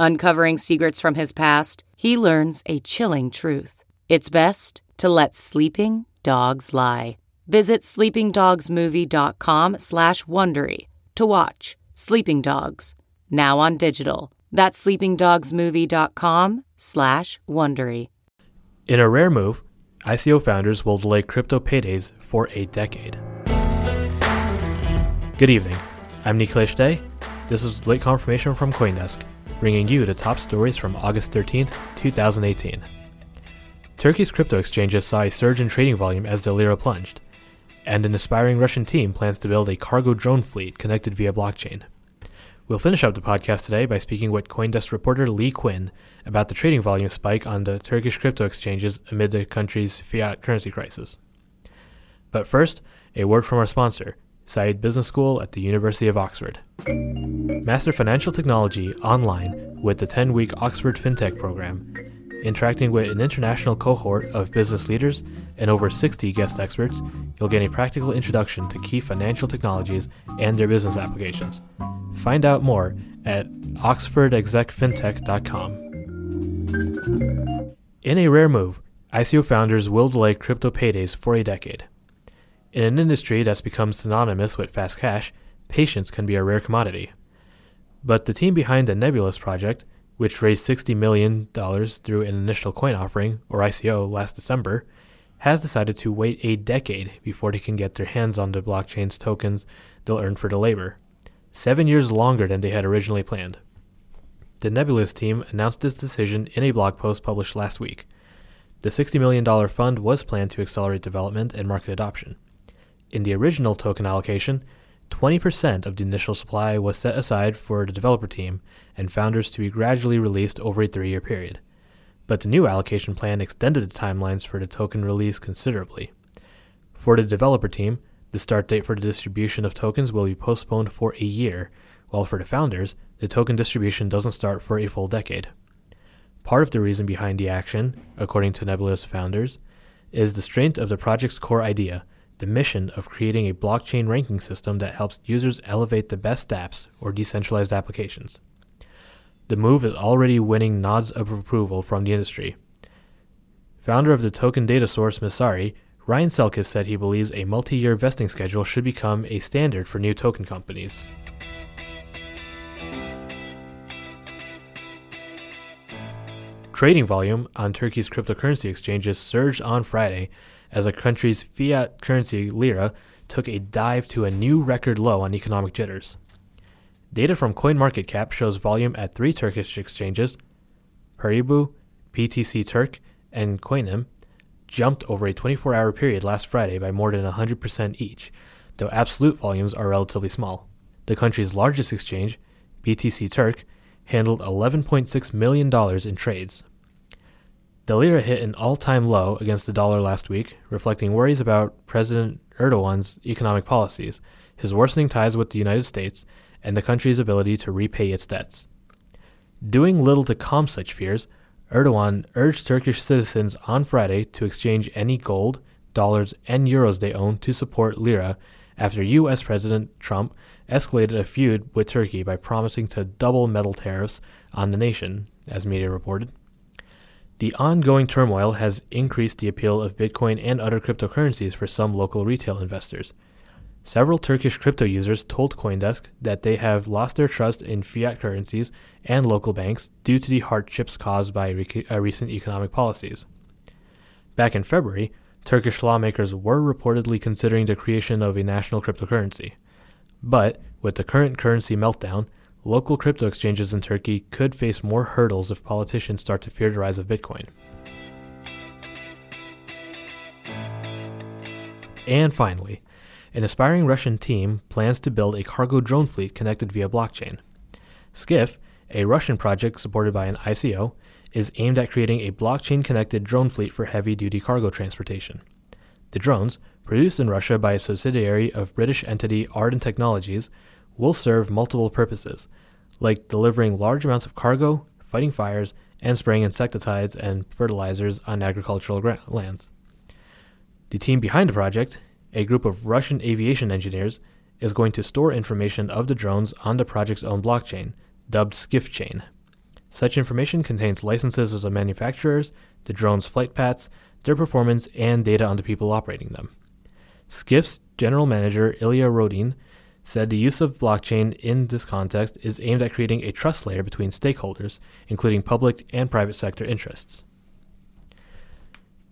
Uncovering secrets from his past, he learns a chilling truth. It's best to let sleeping dogs lie. Visit sleepingdogsmovie.com slash Wondery to watch Sleeping Dogs, now on digital. That's sleepingdogsmovie.com slash Wondery. In a rare move, ICO founders will delay crypto paydays for a decade. Good evening. I'm Nikhilesh De. This is late confirmation from Coindesk bringing you the top stories from August 13, 2018. Turkey's crypto exchanges saw a surge in trading volume as the lira plunged, and an aspiring Russian team plans to build a cargo drone fleet connected via blockchain. We'll finish up the podcast today by speaking with Coindesk reporter Leigh Cuen about the trading volume spike on the Turkish crypto exchanges amid the country's fiat currency crisis. But first, a word from our sponsor, Said Business School at the University of Oxford. Master Financial Technology online with the 10 week Oxford FinTech program, interacting with an international cohort of business leaders and over 60 guest experts, you'll gain a practical introduction to key financial technologies and their business applications. Find out more at oxfordexecfintech.com. In a rare move, ICO founders will delay crypto paydays for a decade. In an industry that's become synonymous with fast cash, patience can be a rare commodity. But the team behind the Nebulas project, which raised $60 million through an initial coin offering, or ICO, last December, has decided to wait a decade before they can get their hands on the blockchain's tokens they'll earn for the labor. Seven years longer than they had originally planned. The Nebulas team announced this decision in a blog post published last week. The $60 million fund was planned to accelerate development and market adoption. In the original token allocation, 20% of the initial supply was set aside for the developer team and founders to be gradually released over a three year period. But the new allocation plan extended the timelines for the token release considerably. For the developer team, the start date for the distribution of tokens will be postponed for a year, while for the founders, the token distribution doesn't start for a full decade. Part of the reason behind the action, according to Nebulas founders, is the strength of the project's core idea the mission of creating a blockchain ranking system that helps users elevate the best apps or decentralized applications. The move is already winning nods of approval from the industry. Founder of the token data source Messari, Ryan Selkis said he believes a multi year vesting schedule should become a standard for new token companies. Trading volume on Turkey's cryptocurrency exchanges surged on Friday as the country's fiat currency lira took a dive to a new record low on economic jitters. Data from CoinMarketCap shows volume at three Turkish exchanges, Paribu, BTC Turk, and Coinem, jumped over a 24 hour period last Friday by more than 100% each, though absolute volumes are relatively small. The country's largest exchange, BTC Turk, handled $11.6 million in trades. The lira hit an all time low against the dollar last week, reflecting worries about President Erdogan's economic policies, his worsening ties with the United States, and the country's ability to repay its debts. Doing little to calm such fears, Erdogan urged Turkish citizens on Friday to exchange any gold, dollars, and euros they own to support lira after U.S. President Trump escalated a feud with Turkey by promising to double metal tariffs on the nation, as media reported. The ongoing turmoil has increased the appeal of Bitcoin and other cryptocurrencies for some local retail investors. Several Turkish crypto users told Coindesk that they have lost their trust in fiat currencies and local banks due to the hardships caused by uh, recent economic policies. Back in February, Turkish lawmakers were reportedly considering the creation of a national cryptocurrency. But with the current currency meltdown, local crypto exchanges in Turkey could face more hurdles if politicians start to fear the rise of Bitcoin. And finally, an aspiring Russian team plans to build a cargo drone fleet connected via blockchain. Skiff, a Russian project supported by an ICO, is aimed at creating a blockchain connected drone fleet for heavy duty cargo transportation. The drones, produced in Russia by a subsidiary of British entity Arden Technologies, will serve multiple purposes, like delivering large amounts of cargo, fighting fires, and spraying insecticides and fertilizers on agricultural gra- lands. The team behind the project, a group of Russian aviation engineers, is going to store information of the drones on the project's own blockchain, dubbed Skiff Chain. Such information contains licenses of the manufacturers, the drone's flight paths, their performance, and data on the people operating them. Skiff's general manager, Ilya Rodin, said the use of blockchain in this context is aimed at creating a trust layer between stakeholders, including public and private sector interests.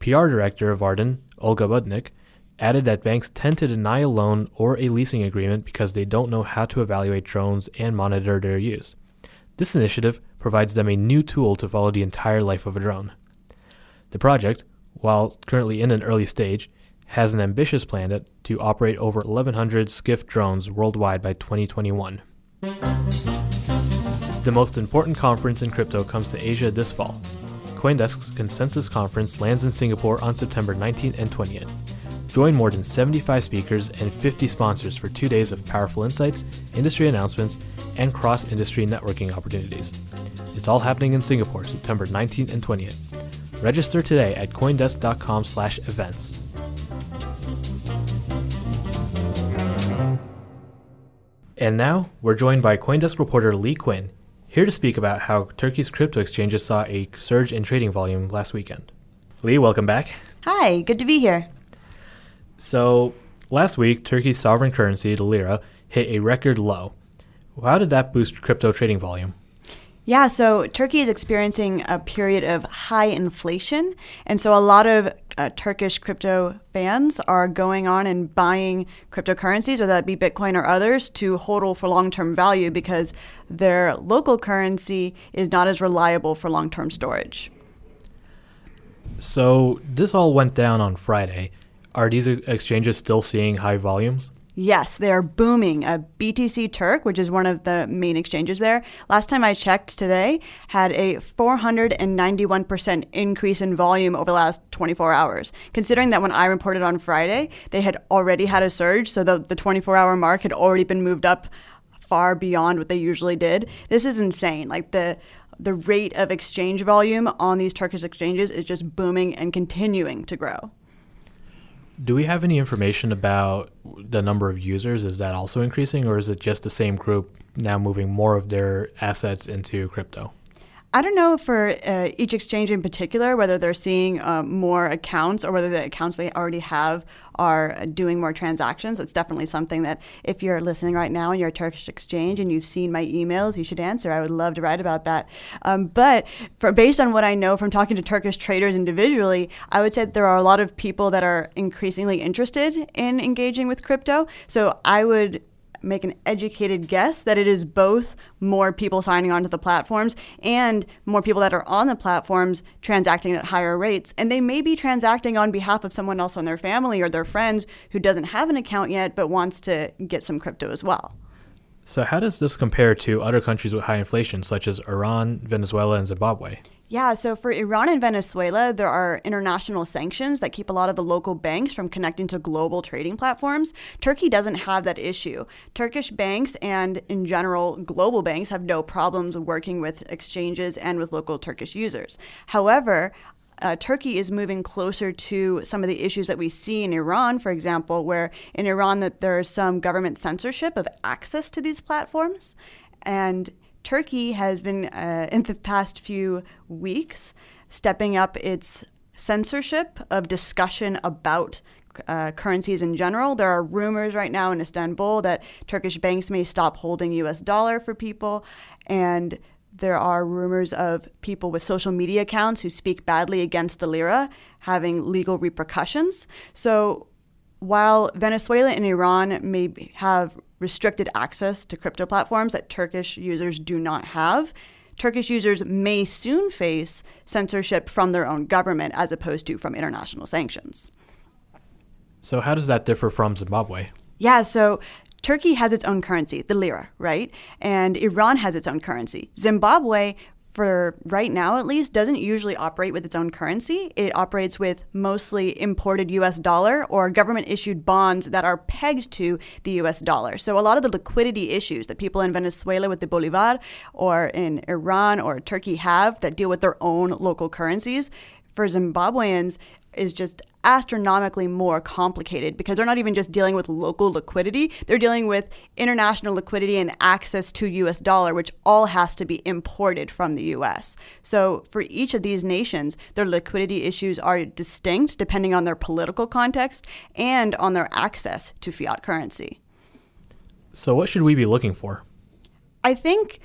PR director of Arden, Olga Budnik, added that banks tend to deny a loan or a leasing agreement because they don't know how to evaluate drones and monitor their use. This initiative provides them a new tool to follow the entire life of a drone. The project, while currently in an early stage, has an ambitious plan to operate over 1,100 Skiff drones worldwide by 2021. The most important conference in crypto comes to Asia this fall. Coindesk's Consensus Conference lands in Singapore on September 19th and 20th. Join more than 75 speakers and 50 sponsors for two days of powerful insights, industry announcements, and cross industry networking opportunities. It's all happening in Singapore, September 19th and 20th. Register today at coindesk.com/events. And now, we're joined by Coindesk reporter Leigh Cuen, here to speak about how Turkey's crypto exchanges saw a surge in trading volume last weekend. Leigh, welcome back. Hi, good to be here. So, last week, Turkey's sovereign currency, the lira, hit a record low. How did that boost crypto trading volume? Yeah, so Turkey is experiencing a period of high inflation. And so a lot of uh, Turkish crypto fans are going on and buying cryptocurrencies, whether that be Bitcoin or others, to hodl for long term value because their local currency is not as reliable for long term storage. So this all went down on Friday. Are these exchanges still seeing high volumes? Yes, they are booming. Uh, a BTC Turk, which is one of the main exchanges there, last time I checked today, had a 491% increase in volume over the last 24 hours. Considering that when I reported on Friday, they had already had a surge, so the, the 24 hour mark had already been moved up far beyond what they usually did. This is insane. Like the the rate of exchange volume on these Turkish exchanges is just booming and continuing to grow. Do we have any information about the number of users? Is that also increasing, or is it just the same group now moving more of their assets into crypto? I don't know for uh, each exchange in particular whether they're seeing um, more accounts or whether the accounts they already have are doing more transactions. It's definitely something that if you're listening right now and you're a Turkish exchange and you've seen my emails, you should answer. I would love to write about that. Um, but for, based on what I know from talking to Turkish traders individually, I would say there are a lot of people that are increasingly interested in engaging with crypto. So I would make an educated guess that it is both more people signing onto the platforms and more people that are on the platforms transacting at higher rates. And they may be transacting on behalf of someone else on their family or their friends who doesn't have an account yet but wants to get some crypto as well. So, how does this compare to other countries with high inflation, such as Iran, Venezuela, and Zimbabwe? Yeah, so for Iran and Venezuela, there are international sanctions that keep a lot of the local banks from connecting to global trading platforms. Turkey doesn't have that issue. Turkish banks and, in general, global banks have no problems working with exchanges and with local Turkish users. However, uh, Turkey is moving closer to some of the issues that we see in Iran, for example, where in Iran that there is some government censorship of access to these platforms, and Turkey has been, uh, in the past few weeks, stepping up its censorship of discussion about uh, currencies in general. There are rumors right now in Istanbul that Turkish banks may stop holding US dollar for people. And there are rumors of people with social media accounts who speak badly against the lira having legal repercussions. So while Venezuela and Iran may have restricted access to crypto platforms that Turkish users do not have, Turkish users may soon face censorship from their own government as opposed to from international sanctions. So, how does that differ from Zimbabwe? Yeah, so Turkey has its own currency, the lira, right? And Iran has its own currency. Zimbabwe, for right now at least, doesn't usually operate with its own currency. It operates with mostly imported US dollar or government issued bonds that are pegged to the US dollar. So a lot of the liquidity issues that people in Venezuela with the bolivar or in Iran or Turkey have that deal with their own local currencies, for Zimbabweans, is just astronomically more complicated because they're not even just dealing with local liquidity, they're dealing with international liquidity and access to US dollar, which all has to be imported from the US. So for each of these nations, their liquidity issues are distinct depending on their political context and on their access to fiat currency. So, what should we be looking for? I think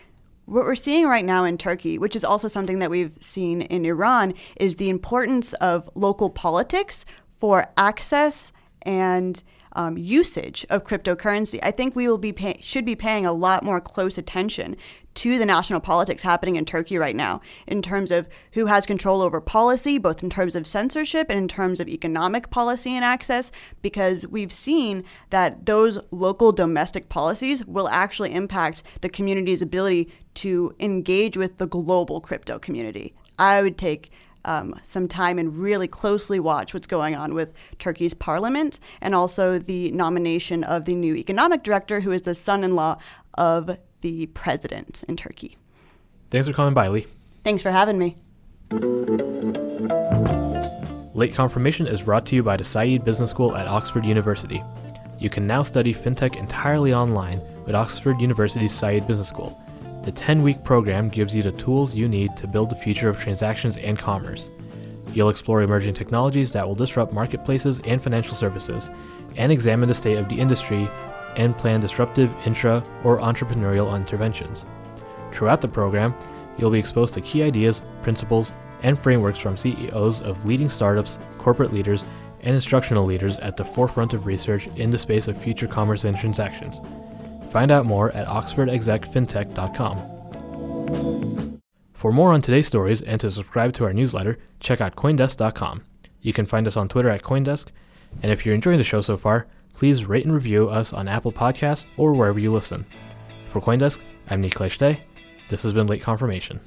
what we're seeing right now in Turkey, which is also something that we've seen in Iran, is the importance of local politics for access and um, usage of cryptocurrency. I think we will be pay- should be paying a lot more close attention to the national politics happening in Turkey right now in terms of who has control over policy, both in terms of censorship and in terms of economic policy and access, because we've seen that those local domestic policies will actually impact the community's ability to engage with the global crypto community. I would take um, some time and really closely watch what's going on with Turkey's parliament and also the nomination of the new economic director, who is the son in law of the president in Turkey. Thanks for coming by, Leigh. Thanks for having me. Late Confirmation is brought to you by the Said Business School at Oxford University. You can now study fintech entirely online with Oxford University's Said Business School. The 10 week program gives you the tools you need to build the future of transactions and commerce. You'll explore emerging technologies that will disrupt marketplaces and financial services, and examine the state of the industry and plan disruptive intra or entrepreneurial interventions. Throughout the program, you'll be exposed to key ideas, principles, and frameworks from CEOs of leading startups, corporate leaders, and instructional leaders at the forefront of research in the space of future commerce and transactions. Find out more at oxfordexecfintech.com. For more on today's stories and to subscribe to our newsletter, check out Coindesk.com. You can find us on Twitter at Coindesk, and if you're enjoying the show so far, please rate and review us on Apple Podcasts or wherever you listen. For Coindesk, I'm Nick De. This has been Late Confirmation.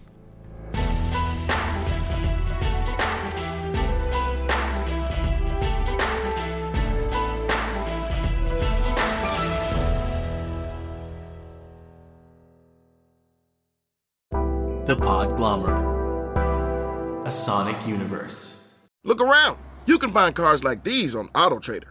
The Podglomerate. A sonic universe. Look around. You can find cars like these on AutoTrader